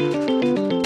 Música